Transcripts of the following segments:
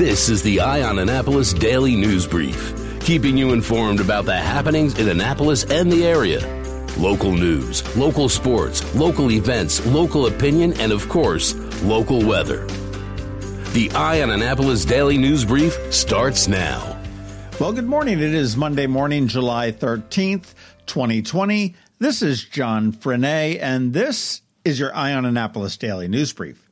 This is the Eye on Annapolis Daily News Brief, keeping you informed about the happenings in Annapolis and the area. Local news, local sports, local events, local opinion, and of course, local weather. The Eye on Annapolis Daily News Brief starts now. Well, good morning. It is Monday morning, July 13th, 2020. This is John Frenaye, and this is your Eye on Annapolis Daily News Brief.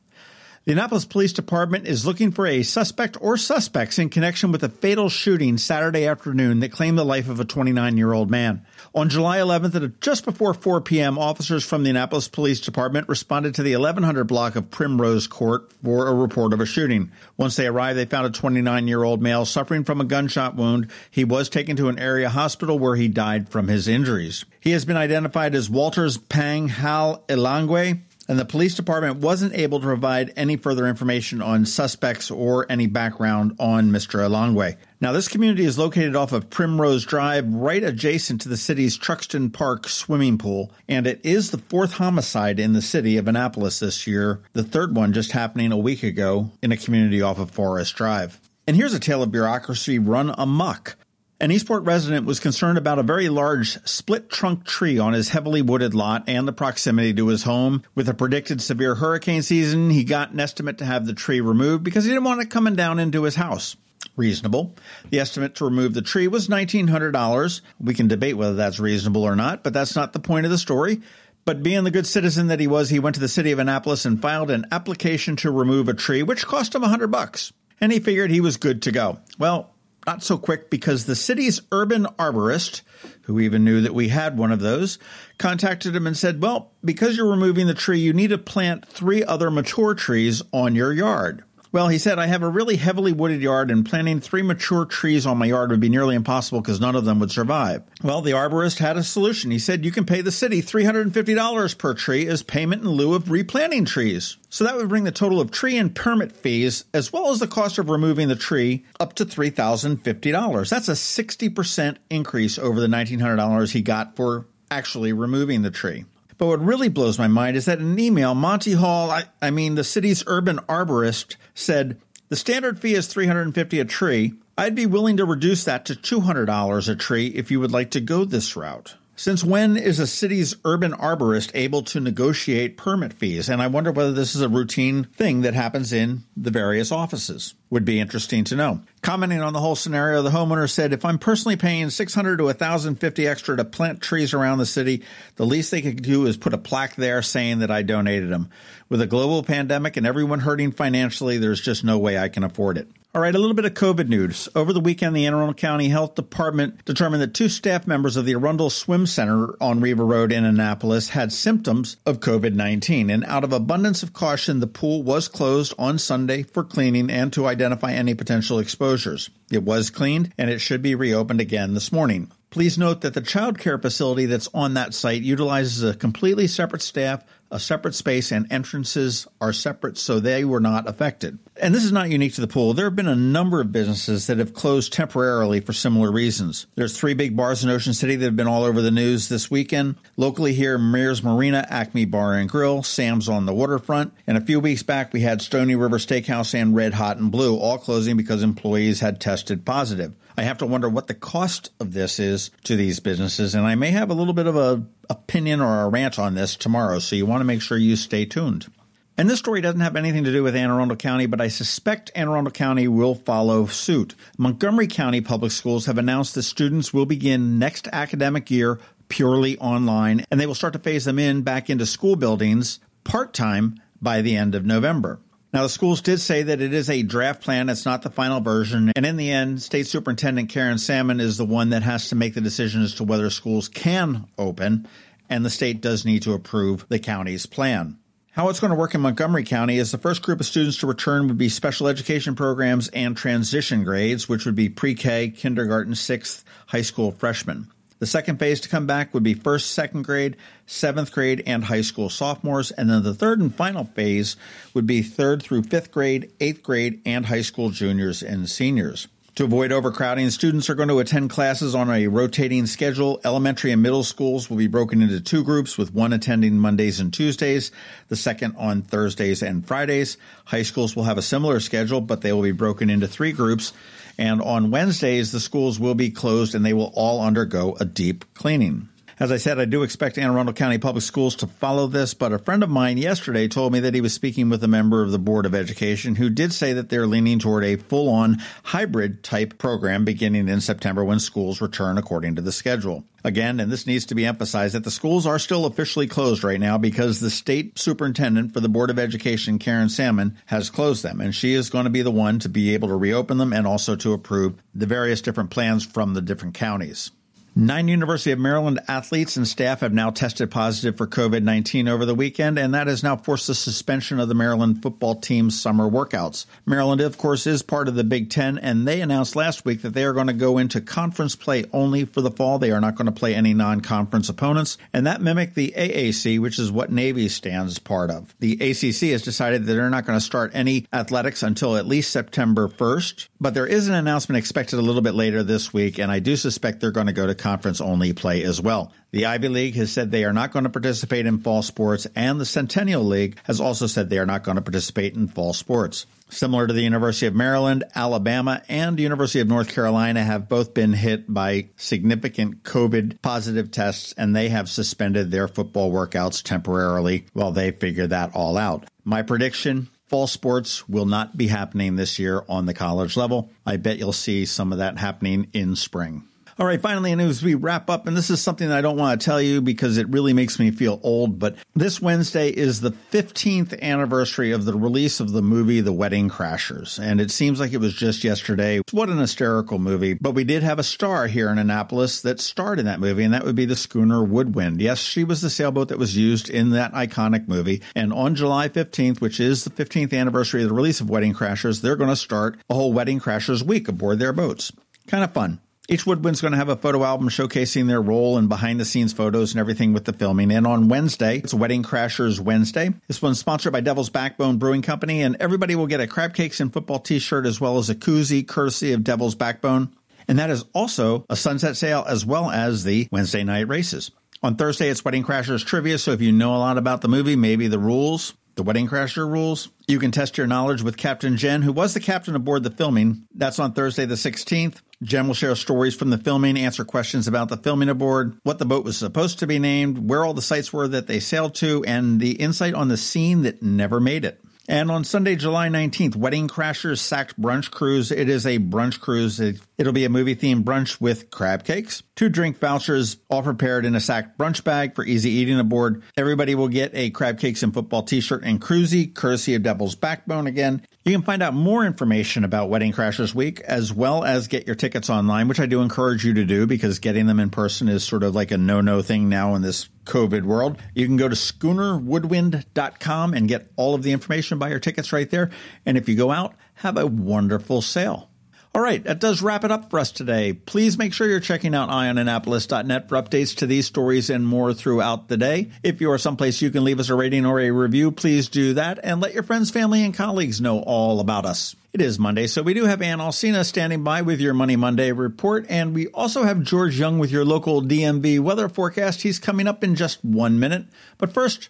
The Annapolis Police Department is looking for a suspect or suspects in connection with a fatal shooting Saturday afternoon that claimed the life of a 29 year old man. On July 11th, at just before 4 p.m., officers from the Annapolis Police Department responded to the 1100 block of Primrose Court for a report of a shooting. Once they arrived, they found a 29 year old male suffering from a gunshot wound. He was taken to an area hospital where he died from his injuries. He has been identified as Walters Pang Hal Ilangwe and the police department wasn't able to provide any further information on suspects or any background on Mr. Alongwe. Now, this community is located off of Primrose Drive, right adjacent to the city's Truxton Park swimming pool, and it is the fourth homicide in the city of Annapolis this year, the third one just happening a week ago in a community off of Forest Drive. And here's a tale of bureaucracy run amok. An Eastport resident was concerned about a very large split trunk tree on his heavily wooded lot and the proximity to his home. With a predicted severe hurricane season, he got an estimate to have the tree removed because he didn't want it coming down into his house. Reasonable. The estimate to remove the tree was $1,900. We can debate whether that's reasonable or not, but that's not the point of the story. But being the good citizen that he was, he went to the city of Annapolis and filed an application to remove a tree, which cost him a hundred bucks. And he figured he was good to go. Well, not so quick because the city's urban arborist, who even knew that we had one of those, contacted him and said, Well, because you're removing the tree, you need to plant three other mature trees on your yard. Well, he said, I have a really heavily wooded yard, and planting three mature trees on my yard would be nearly impossible because none of them would survive. Well, the arborist had a solution. He said, You can pay the city $350 per tree as payment in lieu of replanting trees. So that would bring the total of tree and permit fees, as well as the cost of removing the tree, up to $3,050. That's a 60% increase over the $1,900 he got for actually removing the tree. But what really blows my mind is that in an email, Monty Hall, I, I mean the city's urban arborist, said the standard fee is 350 a tree. I'd be willing to reduce that to $200 a tree if you would like to go this route. Since when is a city's urban arborist able to negotiate permit fees? And I wonder whether this is a routine thing that happens in the various offices. Would be interesting to know. Commenting on the whole scenario, the homeowner said, "If I'm personally paying 600 to 1050 extra to plant trees around the city, the least they could do is put a plaque there saying that I donated them. With a global pandemic and everyone hurting financially, there's just no way I can afford it." All right, a little bit of COVID news. Over the weekend, the Anne Arundel County Health Department determined that two staff members of the Arundel Swim Center on Riva Road in Annapolis had symptoms of COVID 19. And out of abundance of caution, the pool was closed on Sunday for cleaning and to identify any potential exposures. It was cleaned and it should be reopened again this morning. Please note that the child care facility that's on that site utilizes a completely separate staff a separate space and entrances are separate so they were not affected. And this is not unique to the pool. There have been a number of businesses that have closed temporarily for similar reasons. There's three big bars in Ocean City that have been all over the news this weekend. Locally here, Mears Marina, Acme Bar and Grill, Sam's on the waterfront, and a few weeks back we had Stony River Steakhouse and Red Hot and Blue all closing because employees had tested positive. I have to wonder what the cost of this is to these businesses, and I may have a little bit of a opinion or a rant on this tomorrow, so you want to make sure you stay tuned. And this story doesn't have anything to do with Anne Arundel County, but I suspect Anne Arundel County will follow suit. Montgomery County Public Schools have announced that students will begin next academic year purely online, and they will start to phase them in back into school buildings part time by the end of November. Now, the schools did say that it is a draft plan. It's not the final version. And in the end, State Superintendent Karen Salmon is the one that has to make the decision as to whether schools can open. And the state does need to approve the county's plan. How it's going to work in Montgomery County is the first group of students to return would be special education programs and transition grades, which would be pre K, kindergarten, sixth, high school freshmen. The second phase to come back would be first, second grade, seventh grade, and high school sophomores. And then the third and final phase would be third through fifth grade, eighth grade, and high school juniors and seniors. To avoid overcrowding, students are going to attend classes on a rotating schedule. Elementary and middle schools will be broken into two groups, with one attending Mondays and Tuesdays, the second on Thursdays and Fridays. High schools will have a similar schedule, but they will be broken into three groups. And on Wednesdays, the schools will be closed and they will all undergo a deep cleaning. As I said, I do expect Anne Arundel County Public Schools to follow this, but a friend of mine yesterday told me that he was speaking with a member of the Board of Education who did say that they're leaning toward a full on hybrid type program beginning in September when schools return according to the schedule. Again, and this needs to be emphasized that the schools are still officially closed right now because the state superintendent for the Board of Education, Karen Salmon, has closed them. And she is going to be the one to be able to reopen them and also to approve the various different plans from the different counties. Nine University of Maryland athletes and staff have now tested positive for COVID 19 over the weekend, and that has now forced the suspension of the Maryland football team's summer workouts. Maryland, of course, is part of the Big Ten, and they announced last week that they are going to go into conference play only for the fall. They are not going to play any non conference opponents, and that mimicked the AAC, which is what Navy stands part of. The ACC has decided that they're not going to start any athletics until at least September 1st, but there is an announcement expected a little bit later this week, and I do suspect they're going to go to conference only play as well. The Ivy League has said they are not going to participate in fall sports, and the Centennial League has also said they are not going to participate in fall sports. Similar to the University of Maryland, Alabama, and the University of North Carolina have both been hit by significant COVID positive tests, and they have suspended their football workouts temporarily while they figure that all out. My prediction Fall sports will not be happening this year on the college level. I bet you'll see some of that happening in spring. All right, finally, and as we wrap up, and this is something that I don't want to tell you because it really makes me feel old, but this Wednesday is the 15th anniversary of the release of the movie The Wedding Crashers. And it seems like it was just yesterday. What an hysterical movie. But we did have a star here in Annapolis that starred in that movie, and that would be the schooner Woodwind. Yes, she was the sailboat that was used in that iconic movie. And on July 15th, which is the 15th anniversary of the release of Wedding Crashers, they're going to start a whole Wedding Crashers week aboard their boats. Kind of fun. Each Woodwind's going to have a photo album showcasing their role and behind the scenes photos and everything with the filming. And on Wednesday, it's Wedding Crashers Wednesday. This one's sponsored by Devil's Backbone Brewing Company, and everybody will get a crab cakes and football t shirt as well as a koozie courtesy of Devil's Backbone. And that is also a sunset sale as well as the Wednesday night races. On Thursday, it's Wedding Crashers Trivia, so if you know a lot about the movie, maybe the rules, the Wedding Crasher rules, you can test your knowledge with Captain Jen, who was the captain aboard the filming. That's on Thursday the 16th. Jen will share stories from the filming, answer questions about the filming aboard, what the boat was supposed to be named, where all the sites were that they sailed to, and the insight on the scene that never made it. And on Sunday, July 19th, Wedding Crashers Sacked Brunch Cruise. It is a brunch cruise. It'll be a movie themed brunch with crab cakes, two drink vouchers, all prepared in a sack brunch bag for easy eating aboard. Everybody will get a crab cakes and football t shirt and koozie, courtesy of Devil's Backbone again. You can find out more information about Wedding Crashers Week as well as get your tickets online, which I do encourage you to do because getting them in person is sort of like a no no thing now in this COVID world. You can go to schoonerwoodwind.com and get all of the information, buy your tickets right there. And if you go out, have a wonderful sale. All right, that does wrap it up for us today. Please make sure you're checking out eyeonannapolis.net for updates to these stories and more throughout the day. If you are someplace you can leave us a rating or a review, please do that and let your friends, family, and colleagues know all about us. It is Monday, so we do have Ann Alsina standing by with your Money Monday report, and we also have George Young with your local DMV weather forecast. He's coming up in just one minute. But first,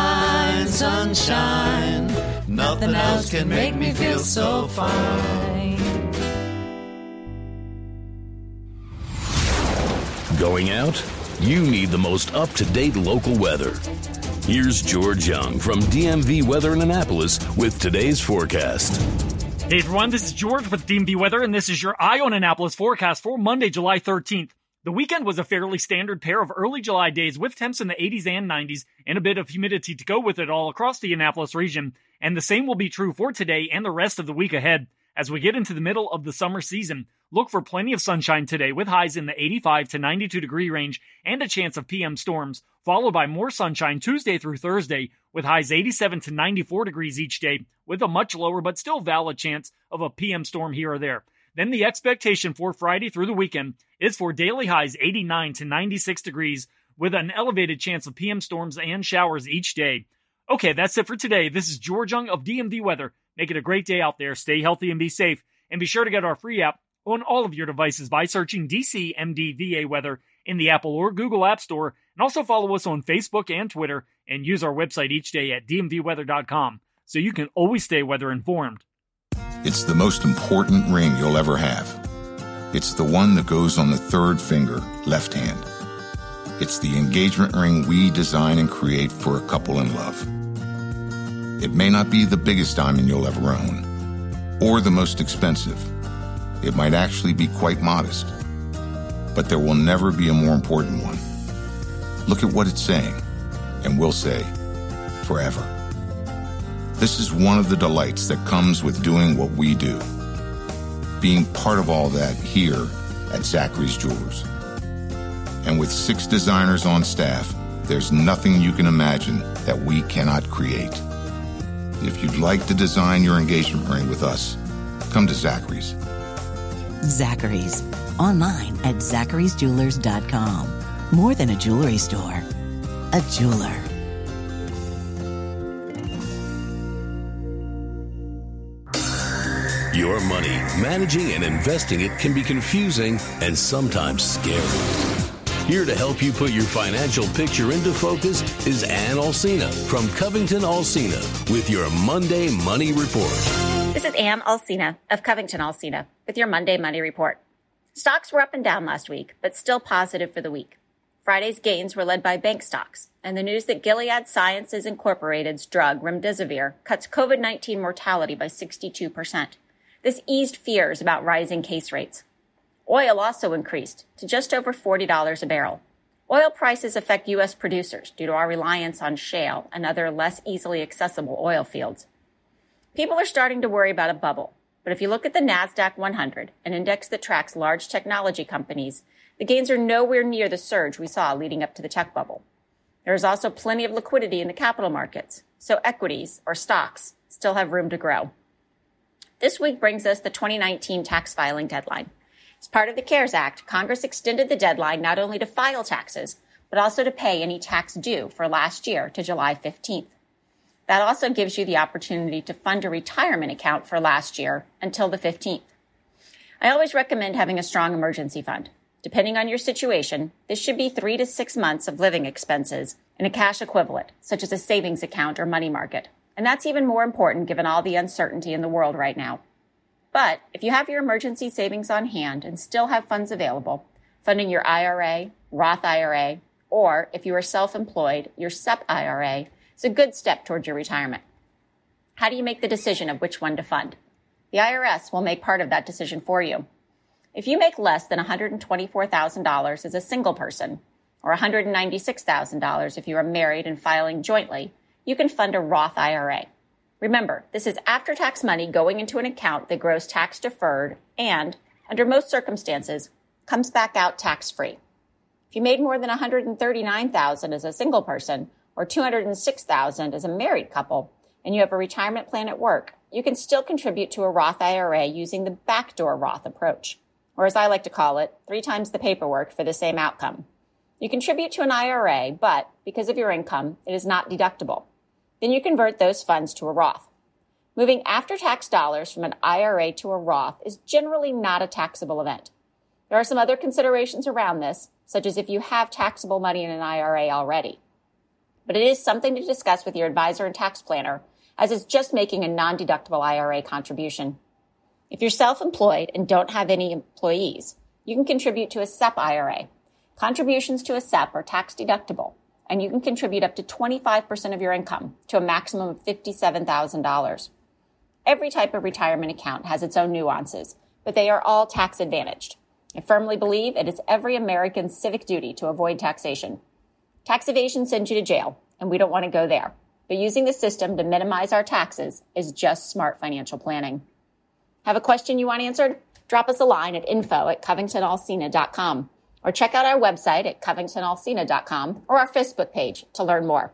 sunshine. Nothing else can make me feel so fine. Going out? You need the most up to date local weather. Here's George Young from DMV Weather in Annapolis with today's forecast. Hey everyone, this is George with DMV Weather, and this is your Eye on Annapolis forecast for Monday, July 13th. The weekend was a fairly standard pair of early July days with temps in the 80s and 90s and a bit of humidity to go with it all across the Annapolis region. And the same will be true for today and the rest of the week ahead. As we get into the middle of the summer season, look for plenty of sunshine today with highs in the 85 to 92 degree range and a chance of PM storms, followed by more sunshine Tuesday through Thursday with highs 87 to 94 degrees each day with a much lower but still valid chance of a PM storm here or there. Then the expectation for Friday through the weekend is for daily highs 89 to 96 degrees with an elevated chance of PM storms and showers each day. Okay, that's it for today. This is George Young of DMV Weather. Make it a great day out there. Stay healthy and be safe. And be sure to get our free app on all of your devices by searching DC MDVA Weather in the Apple or Google App Store. And also follow us on Facebook and Twitter and use our website each day at dmvweather.com so you can always stay weather informed. It's the most important ring you'll ever have. It's the one that goes on the third finger, left hand. It's the engagement ring we design and create for a couple in love. It may not be the biggest diamond you'll ever own, or the most expensive. It might actually be quite modest. But there will never be a more important one. Look at what it's saying, and we'll say, forever. This is one of the delights that comes with doing what we do. Being part of all that here at Zachary's Jewelers. And with six designers on staff, there's nothing you can imagine that we cannot create. If you'd like to design your engagement ring with us, come to Zachary's. Zachary's. Online at zacharysjewelers.com. More than a jewelry store, a jeweler. Your money, managing and investing it can be confusing and sometimes scary. Here to help you put your financial picture into focus is Ann Alsina from Covington Alsina with your Monday Money Report. This is Ann Alsina of Covington Alsina with your Monday Money Report. Stocks were up and down last week, but still positive for the week. Friday's gains were led by bank stocks, and the news that Gilead Sciences Incorporated's drug remdesivir cuts COVID 19 mortality by 62%. This eased fears about rising case rates. Oil also increased to just over $40 a barrel. Oil prices affect U.S. producers due to our reliance on shale and other less easily accessible oil fields. People are starting to worry about a bubble, but if you look at the NASDAQ 100, an index that tracks large technology companies, the gains are nowhere near the surge we saw leading up to the tech bubble. There is also plenty of liquidity in the capital markets, so equities, or stocks, still have room to grow. This week brings us the 2019 tax filing deadline. As part of the CARES Act, Congress extended the deadline not only to file taxes, but also to pay any tax due for last year to July 15th. That also gives you the opportunity to fund a retirement account for last year until the 15th. I always recommend having a strong emergency fund. Depending on your situation, this should be three to six months of living expenses in a cash equivalent, such as a savings account or money market. And that's even more important given all the uncertainty in the world right now. But if you have your emergency savings on hand and still have funds available, funding your IRA, Roth IRA, or if you are self employed, your SEP IRA is a good step towards your retirement. How do you make the decision of which one to fund? The IRS will make part of that decision for you. If you make less than $124,000 as a single person, or $196,000 if you are married and filing jointly, you can fund a Roth IRA. Remember, this is after tax money going into an account that grows tax deferred and, under most circumstances, comes back out tax free. If you made more than $139,000 as a single person or $206,000 as a married couple and you have a retirement plan at work, you can still contribute to a Roth IRA using the backdoor Roth approach, or as I like to call it, three times the paperwork for the same outcome. You contribute to an IRA, but because of your income, it is not deductible. Then you convert those funds to a Roth. Moving after tax dollars from an IRA to a Roth is generally not a taxable event. There are some other considerations around this, such as if you have taxable money in an IRA already. But it is something to discuss with your advisor and tax planner, as it's just making a non-deductible IRA contribution. If you're self-employed and don't have any employees, you can contribute to a SEP IRA. Contributions to a SEP are tax deductible, and you can contribute up to 25% of your income to a maximum of $57,000. Every type of retirement account has its own nuances, but they are all tax advantaged. I firmly believe it is every American's civic duty to avoid taxation. Tax evasion sends you to jail, and we don't want to go there. But using the system to minimize our taxes is just smart financial planning. Have a question you want answered? Drop us a line at info at covingtonalsina.com or check out our website at covingtonalsina.com or our Facebook page to learn more.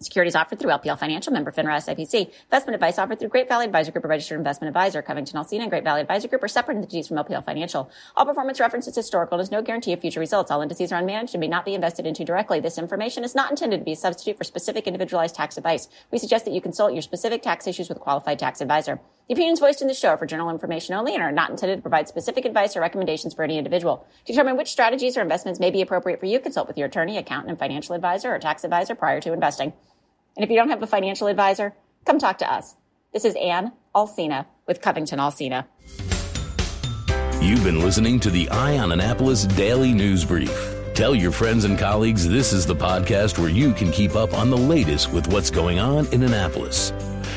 Securities offered through LPL Financial, member FINRA SIPC. Investment advice offered through Great Valley Advisor Group, a registered investment advisor. Covington Alsina and Great Valley Advisor Group are separate entities from LPL Financial. All performance references historical and is no guarantee of future results. All indices are unmanaged and may not be invested into directly. This information is not intended to be a substitute for specific individualized tax advice. We suggest that you consult your specific tax issues with a qualified tax advisor. The opinions voiced in the show are for general information only and are not intended to provide specific advice or recommendations for any individual. To determine which strategies or investments may be appropriate for you, consult with your attorney, accountant, and financial advisor or tax advisor prior to investing. And if you don't have a financial advisor, come talk to us. This is Ann Alsina with Covington Alsina. You've been listening to the Eye on Annapolis Daily News Brief. Tell your friends and colleagues this is the podcast where you can keep up on the latest with what's going on in Annapolis.